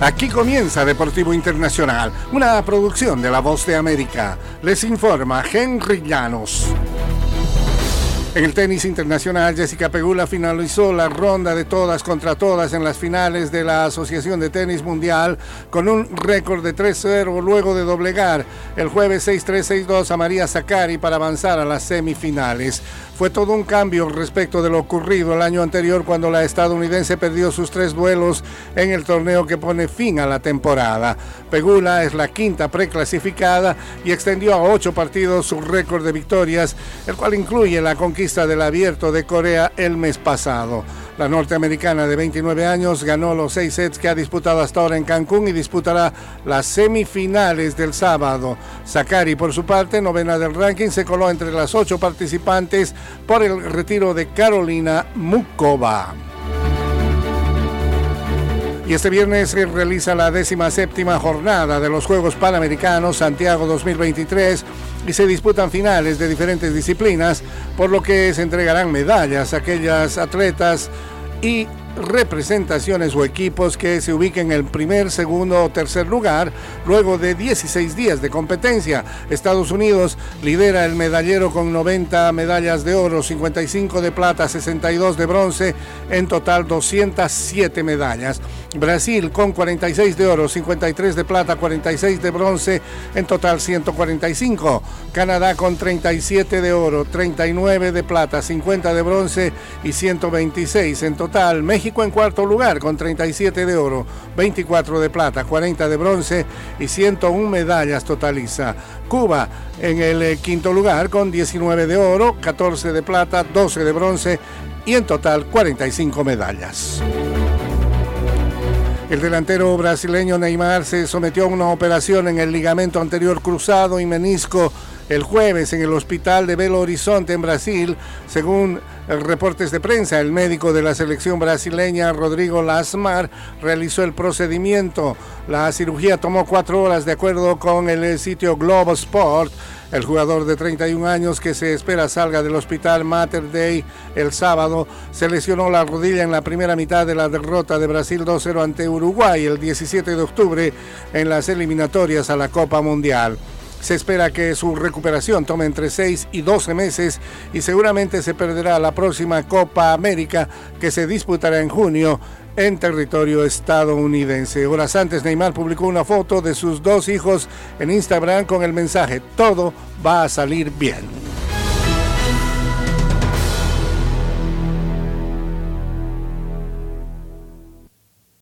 Aquí comienza Deportivo Internacional, una producción de La Voz de América. Les informa Henry Llanos. En el tenis internacional, Jessica Pegula finalizó la ronda de todas contra todas en las finales de la Asociación de Tenis Mundial con un récord de 3-0 luego de doblegar el jueves 6-3-6-2 a María Zacari para avanzar a las semifinales. Fue todo un cambio respecto de lo ocurrido el año anterior cuando la estadounidense perdió sus tres duelos en el torneo que pone fin a la temporada. Pegula es la quinta preclasificada y extendió a ocho partidos su récord de victorias, el cual incluye la conquista del abierto de Corea el mes pasado. La norteamericana de 29 años ganó los seis sets que ha disputado hasta ahora en Cancún y disputará las semifinales del sábado. Sakari, por su parte, novena del ranking, se coló entre las ocho participantes por el retiro de Carolina Mukova. Y este viernes se realiza la décima séptima jornada de los Juegos Panamericanos Santiago 2023 y se disputan finales de diferentes disciplinas, por lo que se entregarán medallas a aquellas atletas y representaciones o equipos que se ubiquen en el primer, segundo o tercer lugar luego de 16 días de competencia. Estados Unidos lidera el medallero con 90 medallas de oro, 55 de plata, 62 de bronce, en total 207 medallas. Brasil con 46 de oro, 53 de plata, 46 de bronce, en total 145. Canadá con 37 de oro, 39 de plata, 50 de bronce y 126 en total. México en cuarto lugar con 37 de oro, 24 de plata, 40 de bronce y 101 medallas totaliza. Cuba en el eh, quinto lugar con 19 de oro, 14 de plata, 12 de bronce y en total 45 medallas. El delantero brasileño Neymar se sometió a una operación en el ligamento anterior cruzado y menisco el jueves en el hospital de Belo Horizonte en Brasil, según reportes de prensa. El médico de la selección brasileña, Rodrigo Lasmar, realizó el procedimiento. La cirugía tomó cuatro horas de acuerdo con el sitio Globo Sport. El jugador de 31 años que se espera salga del hospital Mater Dei el sábado se lesionó la rodilla en la primera mitad de la derrota de Brasil 2-0 ante Uruguay el 17 de octubre en las eliminatorias a la Copa Mundial. Se espera que su recuperación tome entre 6 y 12 meses y seguramente se perderá la próxima Copa América que se disputará en junio en territorio estadounidense. Horas antes Neymar publicó una foto de sus dos hijos en Instagram con el mensaje, todo va a salir bien.